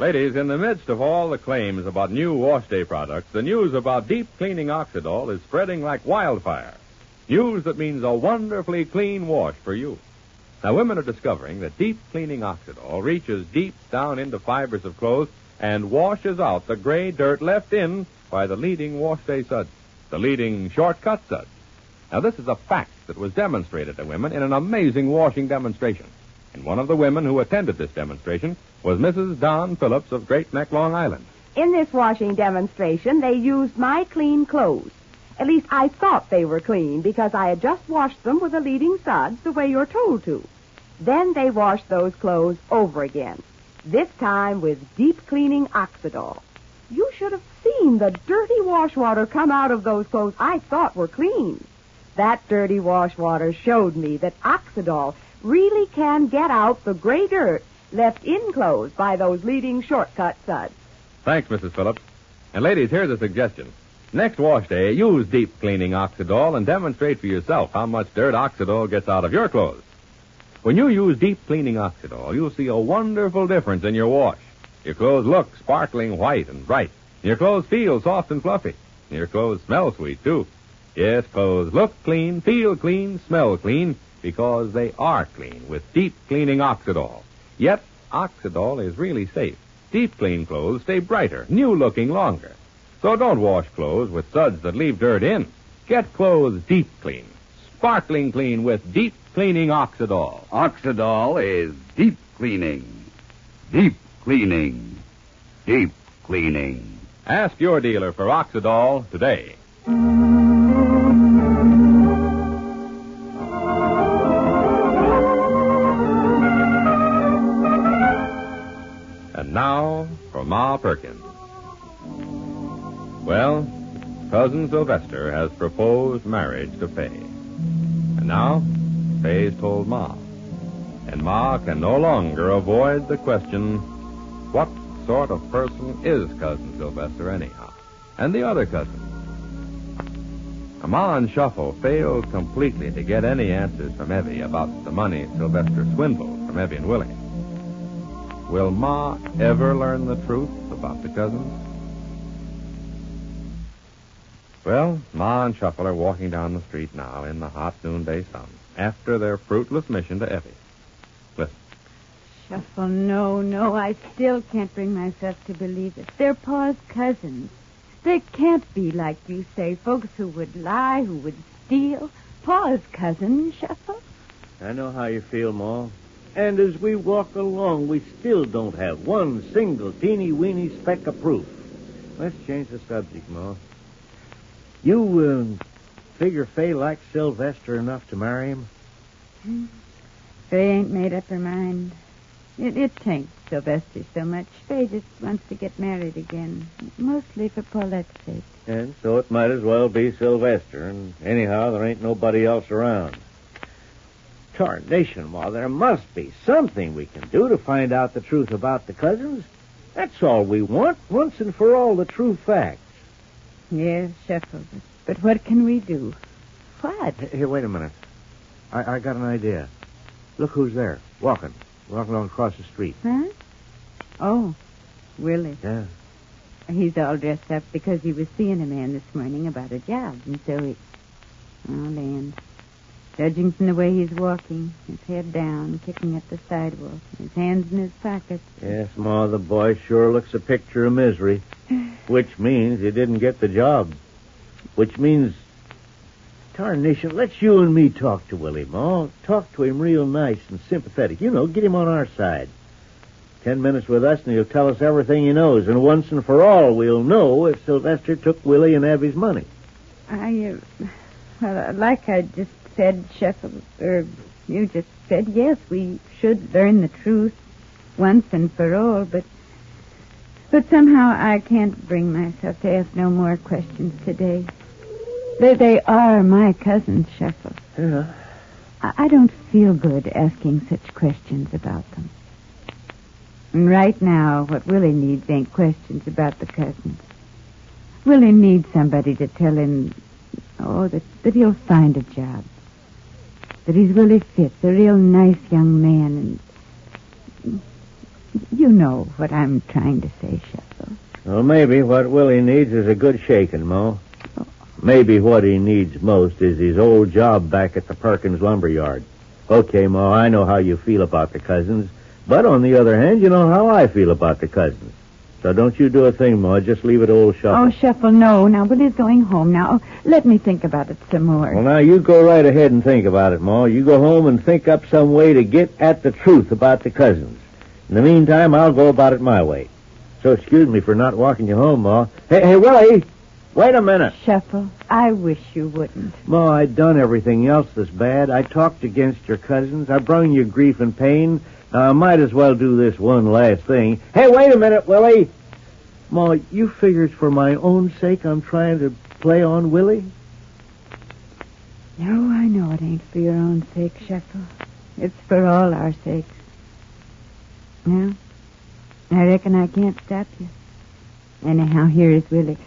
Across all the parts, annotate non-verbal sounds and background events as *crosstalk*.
Ladies, in the midst of all the claims about new wash day products, the news about deep cleaning Oxidol is spreading like wildfire. News that means a wonderfully clean wash for you. Now, women are discovering that deep cleaning Oxidol reaches deep down into fibers of clothes and washes out the gray dirt left in by the leading wash day suds, the leading shortcut suds. Now, this is a fact that was demonstrated to women in an amazing washing demonstration. And one of the women who attended this demonstration was Mrs. Don Phillips of Great Neck, Long Island. In this washing demonstration, they used my clean clothes. At least I thought they were clean because I had just washed them with the leading suds the way you're told to. Then they washed those clothes over again, this time with deep cleaning Oxidol. You should have seen the dirty wash water come out of those clothes I thought were clean. That dirty wash water showed me that Oxidol really can get out the gray dirt left in clothes by those leading shortcut suds. Thanks, Mrs. Phillips. And ladies, here's a suggestion. Next wash day, use deep cleaning Oxidol and demonstrate for yourself how much dirt Oxidol gets out of your clothes. When you use deep cleaning Oxidol, you'll see a wonderful difference in your wash. Your clothes look sparkling white and bright. Your clothes feel soft and fluffy. Your clothes smell sweet, too. Yes, clothes look clean, feel clean, smell clean, because they are clean with deep cleaning Oxidol. Yet, Oxidol is really safe. Deep clean clothes stay brighter, new looking longer. So don't wash clothes with suds that leave dirt in. Get clothes deep clean, sparkling clean with deep cleaning Oxidol. Oxidol is deep cleaning. Deep cleaning. Deep cleaning. Ask your dealer for Oxidol today. Cousin Sylvester has proposed marriage to Fay. And now, Fay's told Ma. And Ma can no longer avoid the question, what sort of person is Cousin Sylvester anyhow? And the other cousin? Ma and Shuffle failed completely to get any answers from Evey about the money Sylvester swindled from Evey and Willie. Will Ma ever learn the truth about the cousins? Well, Ma and Shuffle are walking down the street now in the hot noonday sun after their fruitless mission to Evey. Listen. Shuffle, no, no, I still can't bring myself to believe it. They're Pa's cousins. They can't be like you say, folks who would lie, who would steal. Pa's cousin, Shuffle. I know how you feel, Ma. And as we walk along, we still don't have one single teeny weeny speck of proof. Let's change the subject, Ma. You, uh, figure Fay likes Sylvester enough to marry him? Hmm. Fay ain't made up her mind. It, it tain't Sylvester so much. Fay just wants to get married again, mostly for Paulette's sake. And so it might as well be Sylvester, and anyhow, there ain't nobody else around. Tarnation, Ma, there must be something we can do to find out the truth about the cousins. That's all we want, once and for all, the true facts. Yes, Shuffle, but, but what can we do? What? Here, wait a minute. I, I got an idea. Look who's there, walking, walking along across the street. Huh? Oh, Willie. Yeah. He's all dressed up because he was seeing a man this morning about a job, and so he. Oh, land. Judging from the way he's walking, his head down, kicking at the sidewalk, his hands in his pockets. Yes, Ma, the boy sure looks a picture of misery. *laughs* Which means he didn't get the job. Which means. Tarnation, let's you and me talk to Willie, Ma. Talk to him real nice and sympathetic. You know, get him on our side. Ten minutes with us, and he'll tell us everything he knows. And once and for all, we'll know if Sylvester took Willie and Abby's money. I, uh, well, like I just said, Shuffle, or you just said, yes, we should learn the truth once and for all, but but somehow I can't bring myself to ask no more questions today. They, they are my cousins, Shuffle. Yeah. I, I don't feel good asking such questions about them. And right now, what Willie needs ain't questions about the cousins. Willie needs somebody to tell him, oh, that, that he'll find a job. That he's really fit, a real nice young man, and you know what I'm trying to say, Shuffle. Well, maybe what Willie needs is a good shaking, Mo. Maybe what he needs most is his old job back at the Perkins lumber yard. Okay, Mo, I know how you feel about the cousins, but on the other hand, you know how I feel about the cousins. So don't you do a thing, Ma. Just leave it old shuffle. Oh, Shuffle, no. Now, Willie's going home now. Let me think about it some more. Well, now, you go right ahead and think about it, Ma. You go home and think up some way to get at the truth about the cousins. In the meantime, I'll go about it my way. So excuse me for not walking you home, Ma. Hey, hey, Willie! Wait a minute. Shuffle, I wish you wouldn't. Ma, I'd done everything else that's bad. I talked against your cousins. I brung you grief and pain. Now, I might as well do this one last thing. Hey, wait a minute, Willie. Ma, you figures for my own sake I'm trying to play on Willie? No, I know it ain't for your own sake, Shuffle. It's for all our sakes. Well, I reckon I can't stop you. Anyhow, here is Willie.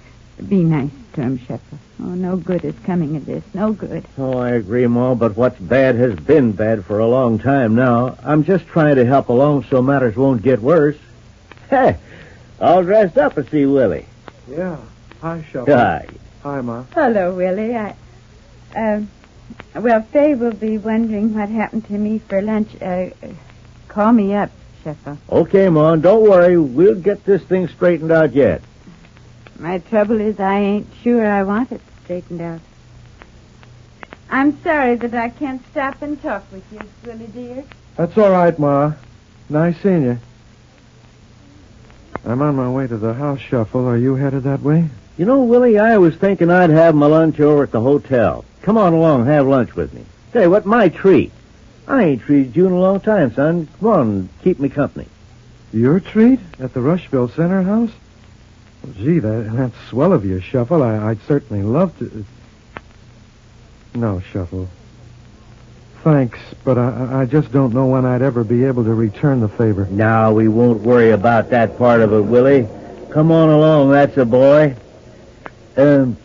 Be nice to him, Shuffle. Oh, no good is coming of this. No good. Oh, I agree, Ma, but what's bad has been bad for a long time now. I'm just trying to help along so matters won't get worse. *laughs* Hey, all dressed up to see Willie. Yeah. Hi, Shuffle. Hi. Hi, Ma. Hello, Willie. I, um, well, Fay will be wondering what happened to me for lunch. Uh, call me up, Shuffle. Okay, Ma, don't worry. We'll get this thing straightened out yet. My trouble is I ain't sure I want it straightened out. I'm sorry that I can't stop and talk with you, Willie dear. That's all right, Ma. Nice seeing you. I'm on my way to the house, Shuffle. Are you headed that way? You know, Willie, I was thinking I'd have my lunch over at the hotel. Come on along, have lunch with me. Say, what my treat? I ain't treated you in a long time, son. Come on, keep me company. Your treat? At the Rushville Center house? Well, gee, that, that's swell of you, Shuffle. I, I'd certainly love to. No, Shuffle. Thanks, but I, I just don't know when I'd ever be able to return the favor. Now, we won't worry about that part of it, Willie. Come on along, that's a boy. Um,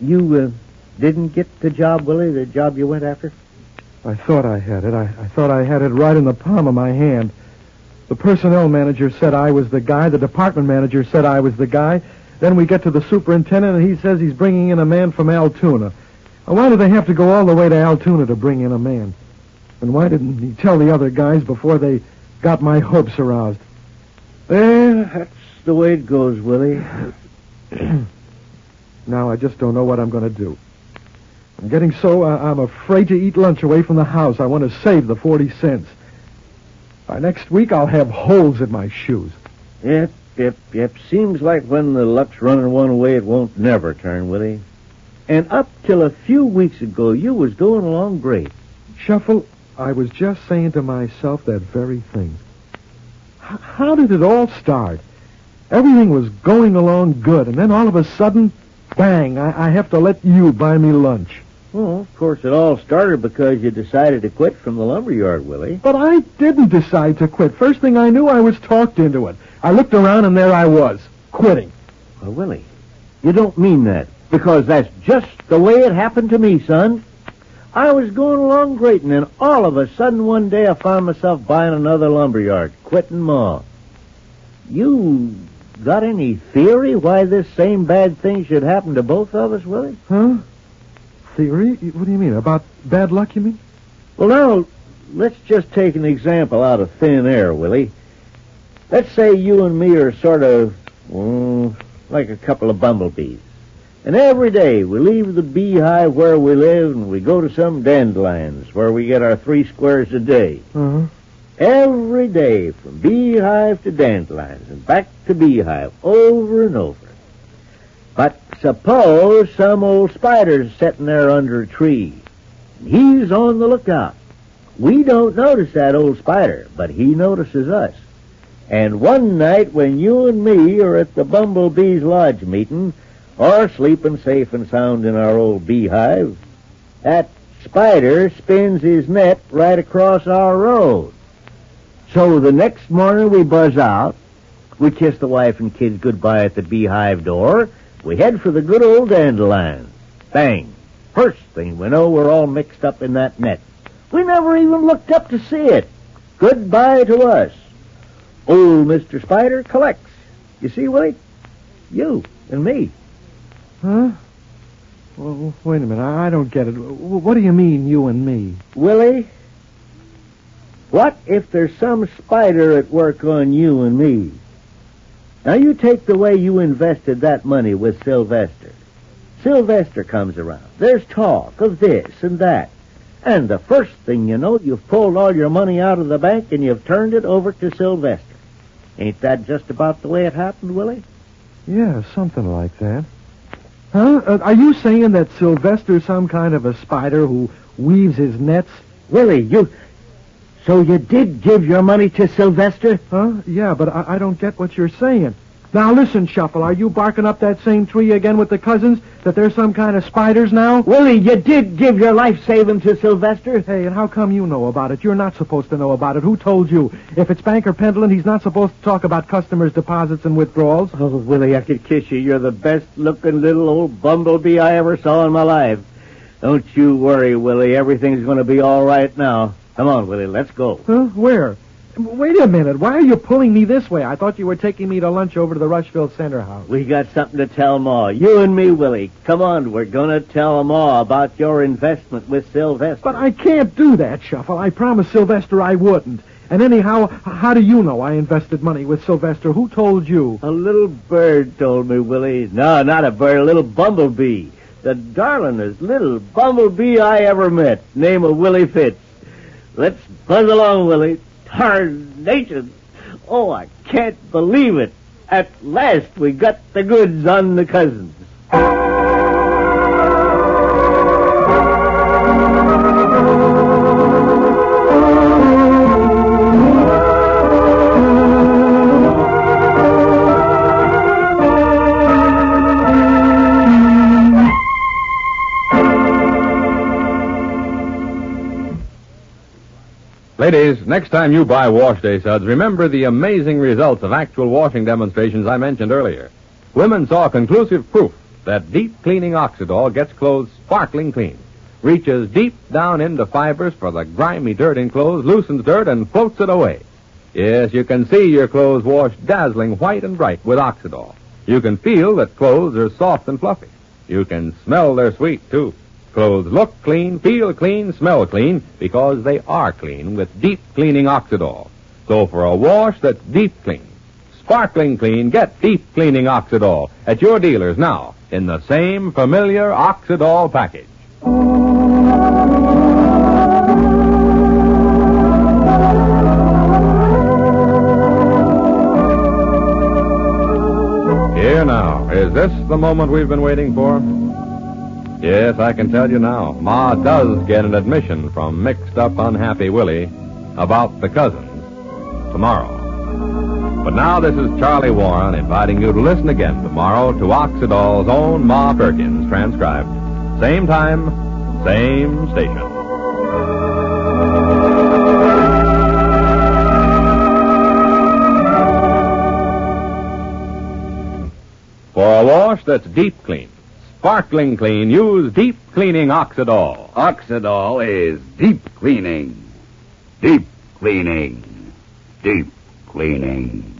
you, uh, didn't get the job, Willie, the job you went after? I thought I had it. I, I thought I had it right in the palm of my hand. The personnel manager said I was the guy. The department manager said I was the guy. Then we get to the superintendent, and he says he's bringing in a man from Altoona. Why do they have to go all the way to Altoona to bring in a man? And why didn't he tell the other guys before they got my hopes aroused? Well, that's the way it goes, Willie. *clears throat* Now I just don't know what I'm going to do. I'm getting so uh, I'm afraid to eat lunch away from the house. I want to save the 40 cents. By next week, I'll have holes in my shoes. Yep, yep, yep. Seems like when the luck's running one way, it won't never turn, Willie. And up till a few weeks ago, you was going along great. Shuffle, I was just saying to myself that very thing. H- how did it all start? Everything was going along good, and then all of a sudden, bang, I, I have to let you buy me lunch. Well, of course, it all started because you decided to quit from the lumber yard, Willie. But I didn't decide to quit. First thing I knew, I was talked into it. I looked around, and there I was, quitting. Well, Willie, you don't mean that. Because that's just the way it happened to me, son. I was going along great, and then all of a sudden one day I found myself buying another lumber yard, quitting Ma. You got any theory why this same bad thing should happen to both of us, Willie? Huh? Theory? What do you mean? About bad luck, you mean? Well, now, let's just take an example out of thin air, Willie. Let's say you and me are sort of, well, like a couple of bumblebees. And every day we leave the beehive where we live and we go to some dandelions where we get our three squares a day. Uh-huh. Every day from beehive to dandelions and back to beehive over and over. But suppose some old spider's sitting there under a tree. He's on the lookout. We don't notice that old spider, but he notices us. And one night when you and me are at the Bumblebee's Lodge meeting, or sleeping safe and sound in our old beehive, that spider spins his net right across our road. So the next morning we buzz out, we kiss the wife and kids goodbye at the beehive door, we head for the good old dandelion. Bang! First thing we know, we're all mixed up in that net. We never even looked up to see it. Goodbye to us. Old Mr. Spider collects. You see, Willie? You and me. Huh? Well, wait a minute. I I don't get it. What do you mean, you and me? Willie, what if there's some spider at work on you and me? Now you take the way you invested that money with Sylvester. Sylvester comes around. There's talk of this and that. And the first thing you know, you've pulled all your money out of the bank and you've turned it over to Sylvester. Ain't that just about the way it happened, Willie? Yeah, something like that. Huh? Uh, are you saying that Sylvester's some kind of a spider who weaves his nets? Willie, you. So you did give your money to Sylvester? Huh? Yeah, but I, I don't get what you're saying. Now listen, Shuffle, are you barking up that same tree again with the cousins? That there's some kind of spiders now? Willie, you did give your life saving to Sylvester? Hey, and how come you know about it? You're not supposed to know about it. Who told you? If it's Banker Pendleton, he's not supposed to talk about customers' deposits and withdrawals. Oh, Willie, I could kiss you. You're the best looking little old bumblebee I ever saw in my life. Don't you worry, Willie. Everything's going to be all right now. Come on, Willie, let's go. Huh? Where? Wait a minute. Why are you pulling me this way? I thought you were taking me to lunch over to the Rushville Center House. We got something to tell Ma. You and me, Willie. Come on, we're going to tell Ma about your investment with Sylvester. But I can't do that, Shuffle. I promised Sylvester I wouldn't. And anyhow, how do you know I invested money with Sylvester? Who told you? A little bird told me, Willie. No, not a bird, a little bumblebee. The darlingest little bumblebee I ever met. Name of Willie Fitz. Let's buzz along, Willie. Tarnation. Oh, I can't believe it. At last we got the goods on the cousins. Ladies, next time you buy wash day suds, remember the amazing results of actual washing demonstrations I mentioned earlier. Women saw conclusive proof that deep cleaning Oxidol gets clothes sparkling clean, reaches deep down into fibers for the grimy dirt in clothes, loosens dirt, and floats it away. Yes, you can see your clothes washed dazzling white and bright with Oxidol. You can feel that clothes are soft and fluffy. You can smell they're sweet, too. Clothes look clean, feel clean, smell clean, because they are clean with deep cleaning Oxidol. So for a wash that's deep clean, sparkling clean, get deep cleaning Oxidol at your dealers now in the same familiar Oxidol package. Here now, is this the moment we've been waiting for? Yes, I can tell you now. Ma does get an admission from mixed up, unhappy Willie about the cousins tomorrow. But now this is Charlie Warren inviting you to listen again tomorrow to Oxidol's own Ma Perkins transcribed. Same time, same station. For a wash that's deep clean, sparkling clean, use deep cleaning Oxidol. Oxidol is deep cleaning. Deep cleaning. Deep cleaning.